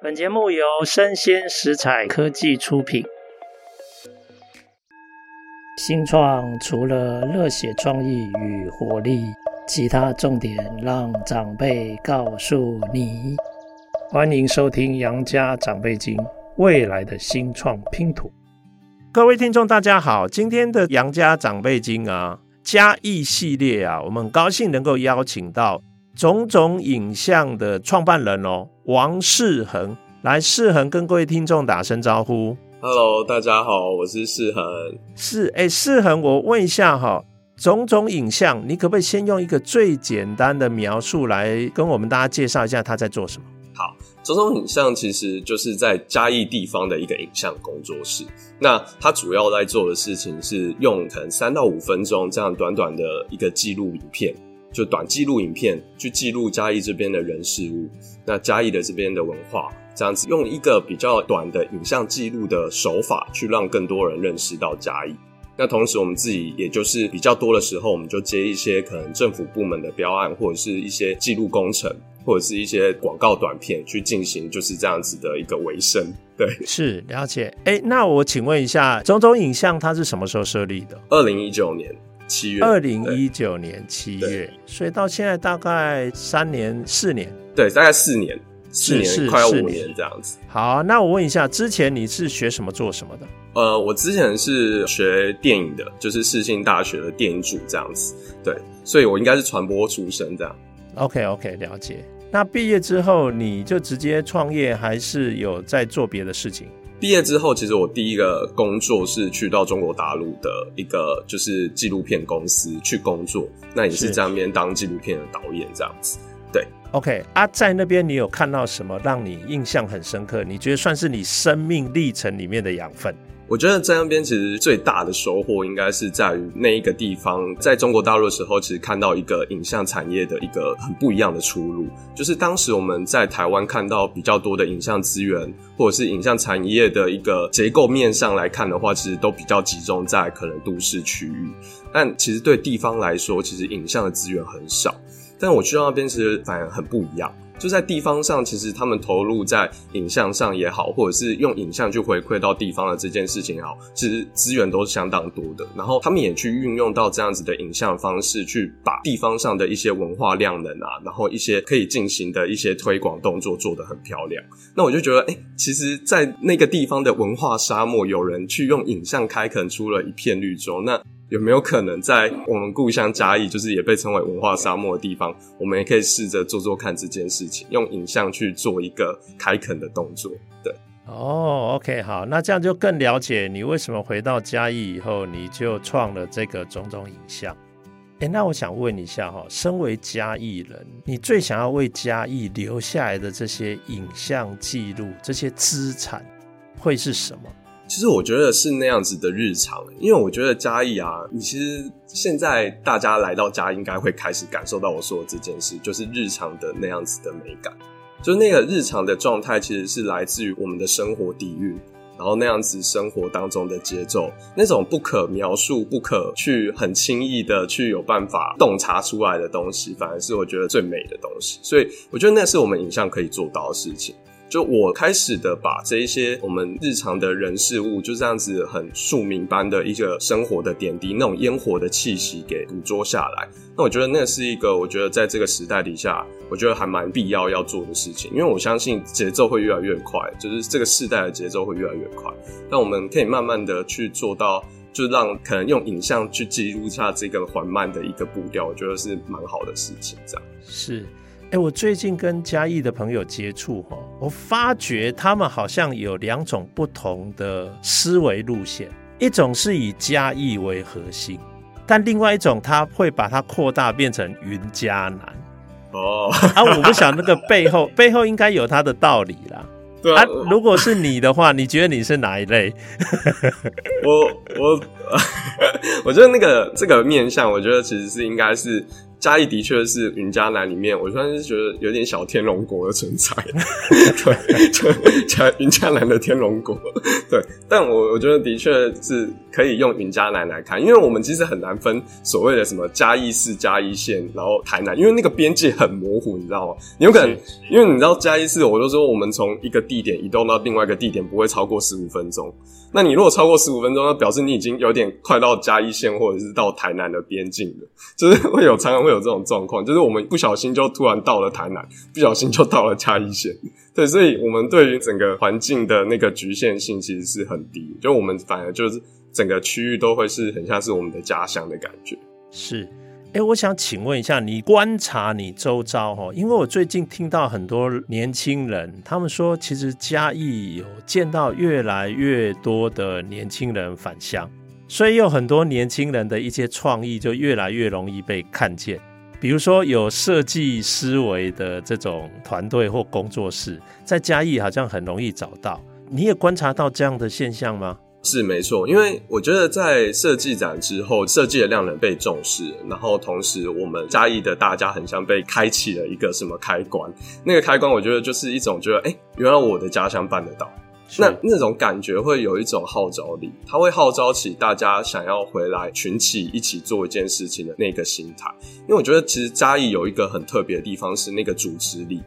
本节目由生鲜食材科技出品。新创除了热血创意与活力，其他重点让长辈告诉你。欢迎收听《杨家长辈经》，未来的新创拼图。各位听众，大家好，今天的《杨家长辈经》啊，嘉义系列啊，我们很高兴能够邀请到种种影像的创办人哦，王世恒。来，世恒跟各位听众打声招呼。Hello，大家好，我是世恒。是，哎，世恒，我问一下哈，种种影像，你可不可以先用一个最简单的描述来跟我们大家介绍一下他在做什么？好，种种影像其实就是在嘉义地方的一个影像工作室。那他主要在做的事情是用可能三到五分钟这样短短的一个记录影片，就短记录影片去记录嘉义这边的人事物，那嘉义的这边的文化。这样子用一个比较短的影像记录的手法，去让更多人认识到嘉义。那同时，我们自己也就是比较多的时候，我们就接一些可能政府部门的标案，或者是一些记录工程，或者是一些广告短片去进行，就是这样子的一个维生。对，是了解。哎，那我请问一下，种种影像它是什么时候设立的？二零一九年七月。二零一九年七月，所以到现在大概三年、四年。对，大概四年。四年，快要五年这样子。好啊，那我问一下，之前你是学什么做什么的？呃，我之前是学电影的，就是世新大学的电影组这样子。对，所以我应该是传播出身这样。OK OK，了解。那毕业之后你就直接创业，还是有在做别的事情？毕业之后，其实我第一个工作是去到中国大陆的一个就是纪录片公司去工作，那也是在那边当纪录片的导演这样子。对。OK 啊，在那边你有看到什么让你印象很深刻？你觉得算是你生命历程里面的养分？我觉得在那边其实最大的收获应该是在于那一个地方，在中国大陆的时候，其实看到一个影像产业的一个很不一样的出路。就是当时我们在台湾看到比较多的影像资源，或者是影像产业的一个结构面上来看的话，其实都比较集中在可能都市区域。但其实对地方来说，其实影像的资源很少。但我去到那边，其实反而很不一样。就在地方上，其实他们投入在影像上也好，或者是用影像去回馈到地方的这件事情也好，其实资源都是相当多的。然后他们也去运用到这样子的影像方式，去把地方上的一些文化量能啊，然后一些可以进行的一些推广动作做得很漂亮。那我就觉得，哎、其实，在那个地方的文化沙漠，有人去用影像开垦出了一片绿洲。那有没有可能在我们故乡嘉义，就是也被称为文化沙漠的地方，我们也可以试着做做看这件事情，用影像去做一个开垦的动作。对，哦，OK，好，那这样就更了解你为什么回到嘉义以后，你就创了这个种种影像。诶，那我想问一下哈，身为嘉义人，你最想要为嘉义留下来的这些影像记录、这些资产，会是什么？其实我觉得是那样子的日常，因为我觉得嘉义啊，你其实现在大家来到嘉义，应该会开始感受到我说的这件事，就是日常的那样子的美感，就是那个日常的状态，其实是来自于我们的生活底蕴，然后那样子生活当中的节奏，那种不可描述、不可去很轻易的去有办法洞察出来的东西，反而是我觉得最美的东西。所以我觉得那是我们影像可以做到的事情。就我开始的把这一些我们日常的人事物，就这样子很庶民般的一个生活的点滴，那种烟火的气息给捕捉下来。那我觉得那是一个，我觉得在这个时代底下，我觉得还蛮必要要做的事情。因为我相信节奏会越来越快，就是这个世代的节奏会越来越快。但我们可以慢慢的去做到，就让可能用影像去记录下这个缓慢的一个步调，我觉得是蛮好的事情。这样是。哎，我最近跟嘉义的朋友接触哈，我发觉他们好像有两种不同的思维路线，一种是以嘉义为核心，但另外一种他会把它扩大变成云嘉南。哦，啊，我不晓得那个背后 背后应该有它的道理啦。对啊，啊，如果是你的话，你觉得你是哪一类？我我 我觉得那个这个面向，我觉得其实是应该是嘉义的确是云嘉南里面，我算是觉得有点小天龙国的存在，对，就嘉云嘉南的天龙国，对。但我我觉得的确是可以用云嘉南来看，因为我们其实很难分所谓的什么嘉义市、嘉义县，然后台南，因为那个边界很模糊，你知道吗？你有可能，因为你知道嘉义市，我就说我们从一个地点移动到另外一个地点不会超过十五分钟。那你如果超过十五分钟，那表示你已经有点快到嘉义县或者是到台南的边境了，就是会有常常会有这种状况，就是我们不小心就突然到了台南，不小心就到了嘉义县。对，所以我们对于整个环境的那个局限性其实是很低，就我们反而就是整个区域都会是很像是我们的家乡的感觉。是。哎，我想请问一下，你观察你周遭哈，因为我最近听到很多年轻人，他们说其实嘉义有见到越来越多的年轻人返乡，所以有很多年轻人的一些创意就越来越容易被看见。比如说有设计思维的这种团队或工作室，在嘉义好像很容易找到。你也观察到这样的现象吗？是没错，因为我觉得在设计展之后，设计的量能被重视，然后同时我们嘉义的大家很像被开启了一个什么开关，那个开关我觉得就是一种觉得，哎，原来我的家乡办得到，那那种感觉会有一种号召力，它会号召起大家想要回来群起一起做一件事情的那个心态，因为我觉得其实嘉义有一个很特别的地方是那个组织力。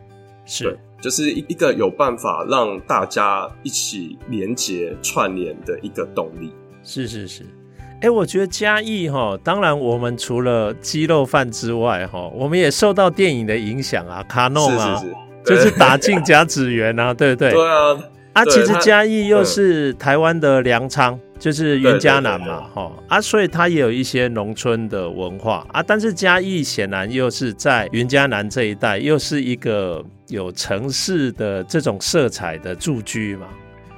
是，就是一一个有办法让大家一起连接串联的一个动力。是是是，哎、欸，我觉得嘉义哈，当然我们除了鸡肉饭之外哈，我们也受到电影的影响啊，卡诺啊，是是是就是打进甲子园啊，对不对？对啊。啊，其实嘉义又是台湾的粮仓，就是云嘉南嘛，哈啊，所以它也有一些农村的文化啊。但是嘉义显然又是在云嘉南这一带，又是一个有城市的这种色彩的住居嘛。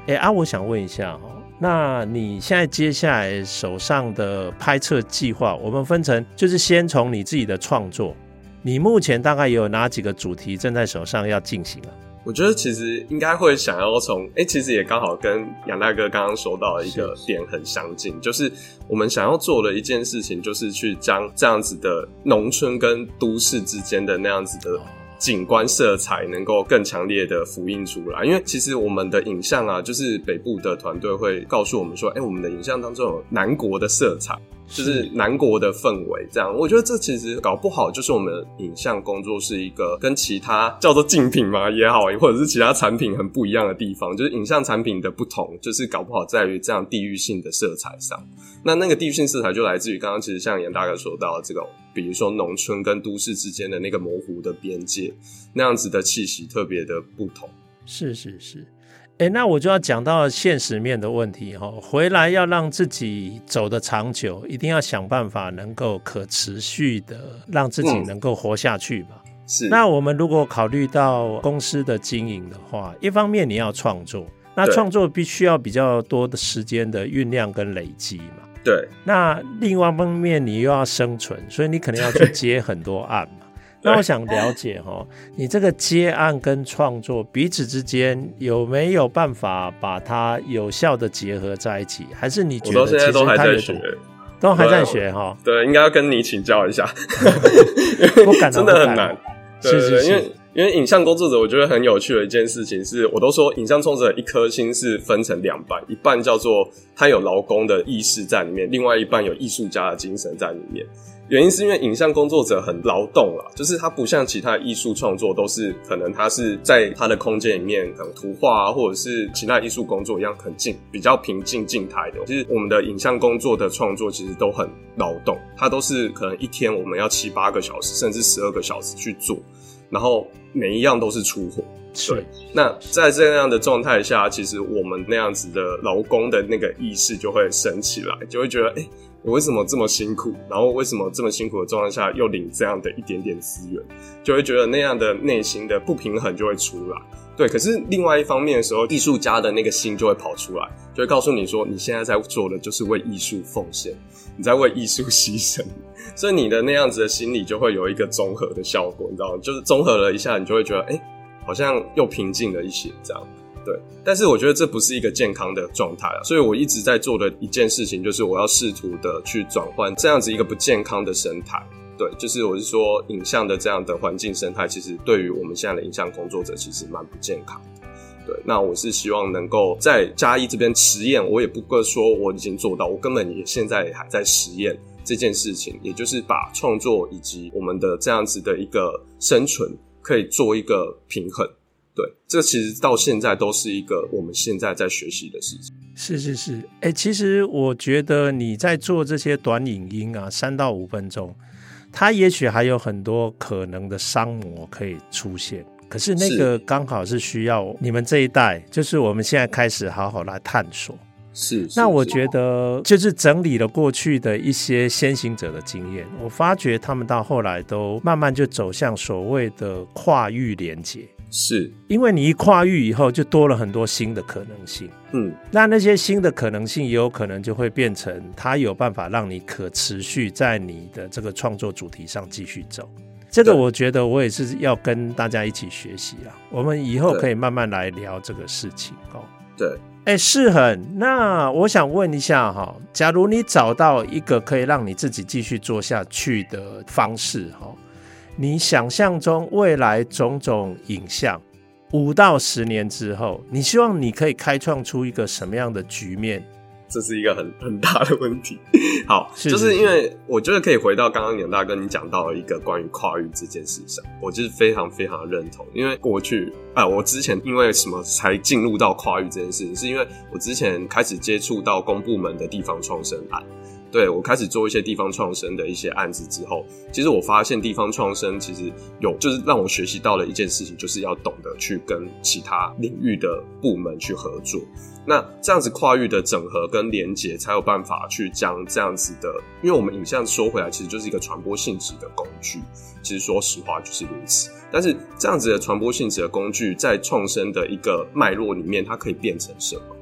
哎啊，我想问一下哈，那你现在接下来手上的拍摄计划，我们分成就是先从你自己的创作，你目前大概有哪几个主题正在手上要进行啊？我觉得其实应该会想要从，哎、欸，其实也刚好跟杨大哥刚刚说到的一个点很相近，就是我们想要做的一件事情，就是去将这样子的农村跟都市之间的那样子的景观色彩，能够更强烈的复印出来。因为其实我们的影像啊，就是北部的团队会告诉我们说，哎、欸，我们的影像当中有南国的色彩。就是南国的氛围，这样我觉得这其实搞不好就是我们影像工作是一个跟其他叫做竞品嘛也好，或者是其他产品很不一样的地方，就是影像产品的不同，就是搞不好在于这样地域性的色彩上。那那个地域性色彩就来自于刚刚其实像严大哥说到的这个，比如说农村跟都市之间的那个模糊的边界，那样子的气息特别的不同。是是是。哎，那我就要讲到现实面的问题哈。回来要让自己走得长久，一定要想办法能够可持续的让自己能够活下去嘛。嗯、是。那我们如果考虑到公司的经营的话，一方面你要创作，那创作必须要比较多的时间的酝酿跟累积嘛。对。那另外一方面你又要生存，所以你可能要去接很多案嘛。那我想了解哈，你这个接案跟创作彼此之间有没有办法把它有效的结合在一起？还是你觉得其实都还在学，都还在学哈？对，应该要跟你请教一下，不敢，真的很难。是是是，因为因为影像工作者，我觉得很有趣的一件事情是，我都说影像创作者一颗心是分成两半，一半叫做他有劳工的意识在里面，另外一半有艺术家的精神在里面。原因是因为影像工作者很劳动了，就是他不像其他艺术创作都是可能他是在他的空间里面，可能图画啊，或者是其他艺术工作一样很静，比较平静静态的。其实我们的影像工作的创作其实都很劳动，它都是可能一天我们要七八个小时，甚至十二个小时去做，然后每一样都是出货。对，那在这样的状态下，其实我们那样子的劳工的那个意识就会升起来，就会觉得，哎、欸。我为什么这么辛苦？然后为什么这么辛苦的状态下又领这样的一点点资源，就会觉得那样的内心的不平衡就会出来。对，可是另外一方面的时候，艺术家的那个心就会跑出来，就会告诉你说，你现在在做的就是为艺术奉献，你在为艺术牺牲，所以你的那样子的心理就会有一个综合的效果，你知道吗？就是综合了一下，你就会觉得，哎，好像又平静了一些，这样。对，但是我觉得这不是一个健康的状态啊，所以我一直在做的一件事情，就是我要试图的去转换这样子一个不健康的生态，对，就是我是说，影像的这样的环境生态，其实对于我们现在的影像工作者，其实蛮不健康的。对，那我是希望能够在嘉义这边实验，我也不会说我已经做到，我根本也现在还在实验这件事情，也就是把创作以及我们的这样子的一个生存，可以做一个平衡。对，这其实到现在都是一个我们现在在学习的事情。是是是，哎、欸，其实我觉得你在做这些短影音啊，三到五分钟，它也许还有很多可能的商模可以出现。可是那个刚好是需要你们这一代，就是我们现在开始好好来探索。是，是，那我觉得就是整理了过去的一些先行者的经验，我发觉他们到后来都慢慢就走向所谓的跨域连接。是，因为你一跨域以后，就多了很多新的可能性。嗯，那那些新的可能性也有可能就会变成，它有办法让你可持续在你的这个创作主题上继续走。这个我觉得我也是要跟大家一起学习啊。我们以后可以慢慢来聊这个事情哦。对，哎，是很，那我想问一下哈，假如你找到一个可以让你自己继续做下去的方式哈，你想象中未来种种影像五到十年之后，你希望你可以开创出一个什么样的局面？这是一个很 很大的问题。好，就是因为我觉得可以回到刚刚杨大哥你讲到了一个关于跨域这件事上，我就是非常非常的认同。因为过去啊、呃，我之前因为什么才进入到跨域这件事情，是因为我之前开始接触到公部门的地方创生案。对，我开始做一些地方创生的一些案子之后，其实我发现地方创生其实有就是让我学习到了一件事情，就是要懂得去跟其他领域的部门去合作。那这样子跨域的整合跟连结，才有办法去将这样子的，因为我们影像说回来，其实就是一个传播性质的工具。其实说实话就是如此。但是这样子的传播性质的工具，在创生的一个脉络里面，它可以变成什么？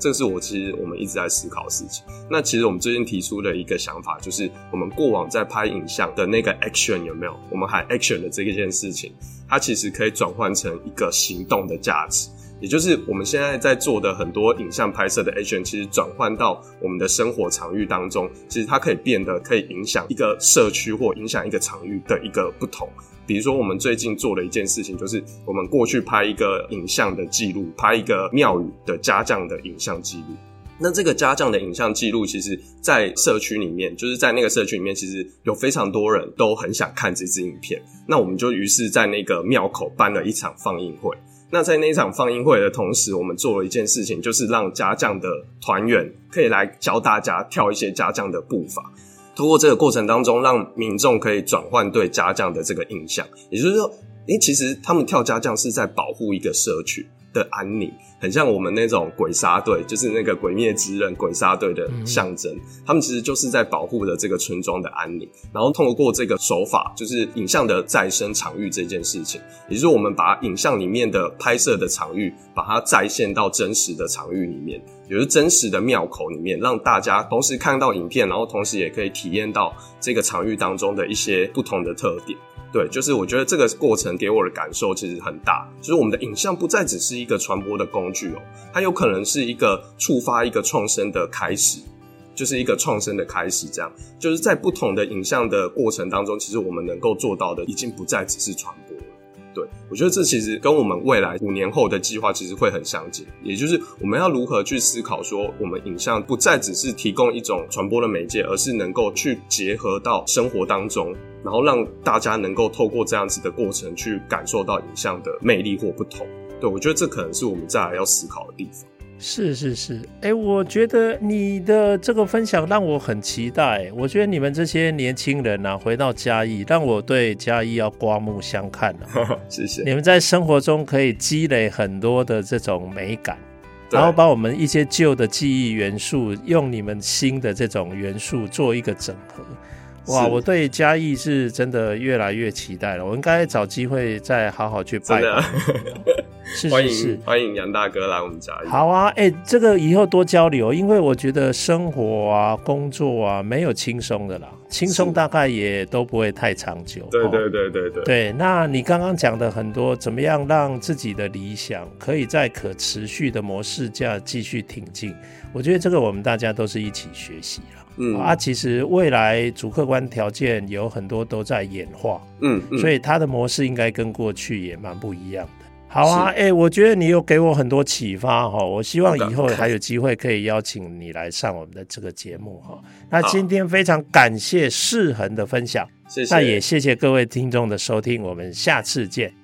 这是我其实我们一直在思考的事情。那其实我们最近提出的一个想法，就是我们过往在拍影像的那个 action 有没有？我们还 action 的这一件事情，它其实可以转换成一个行动的价值。也就是我们现在在做的很多影像拍摄的 action，其实转换到我们的生活场域当中，其实它可以变得可以影响一个社区或影响一个场域的一个不同。比如说，我们最近做了一件事情，就是我们过去拍一个影像的记录，拍一个庙宇的家将的影像记录。那这个家将的影像记录，其实，在社区里面，就是在那个社区里面，其实有非常多人都很想看这支影片。那我们就于是在那个庙口办了一场放映会。那在那一场放映会的同时，我们做了一件事情，就是让家将的团员可以来教大家跳一些家将的步伐。通过这个过程当中，让民众可以转换对家将的这个印象。也就是说，诶，其实他们跳家将是在保护一个社区的安宁，很像我们那种鬼杀队，就是那个鬼灭之刃鬼杀队的象征。嗯、他们其实就是在保护着这个村庄的安宁。然后通过这个手法，就是影像的再生场域这件事情，也就是我们把影像里面的拍摄的场域，把它再现到真实的场域里面，也就是真实的庙口里面，让大家同时看到影片，然后同时也可以体验到这个场域当中的一些不同的特点。对，就是我觉得这个过程给我的感受其实很大，就是我们的影像不再只是一个传播的工具哦，它有可能是一个触发一个创生的开始，就是一个创生的开始。这样，就是在不同的影像的过程当中，其实我们能够做到的已经不再只是传播。对，我觉得这其实跟我们未来五年后的计划其实会很相近，也就是我们要如何去思考说，我们影像不再只是提供一种传播的媒介，而是能够去结合到生活当中。然后让大家能够透过这样子的过程去感受到影像的魅力或不同，对，我觉得这可能是我们再来要思考的地方。是是是，哎，我觉得你的这个分享让我很期待。我觉得你们这些年轻人啊，回到嘉义，让我对嘉义要刮目相看了啊。谢谢。你们在生活中可以积累很多的这种美感，然后把我们一些旧的记忆元素，用你们新的这种元素做一个整合。哇，我对嘉义是真的越来越期待了。我应该找机会再好好去拜访。是欢迎是是欢迎杨大哥来我们家。好啊，哎、欸，这个以后多交流，因为我觉得生活啊、工作啊没有轻松的啦，轻松大概也都不会太长久。对对对对对。对，那你刚刚讲的很多，怎么样让自己的理想可以在可持续的模式下继续挺进？我觉得这个我们大家都是一起学习了。嗯啊，其实未来主客观条件有很多都在演化，嗯，嗯，所以它的模式应该跟过去也蛮不一样的。好啊，哎、欸，我觉得你有给我很多启发哈，我希望以后还有机会可以邀请你来上我们的这个节目哈。那今天非常感谢世恒的分享，谢谢，那也谢谢各位听众的收听，我们下次见。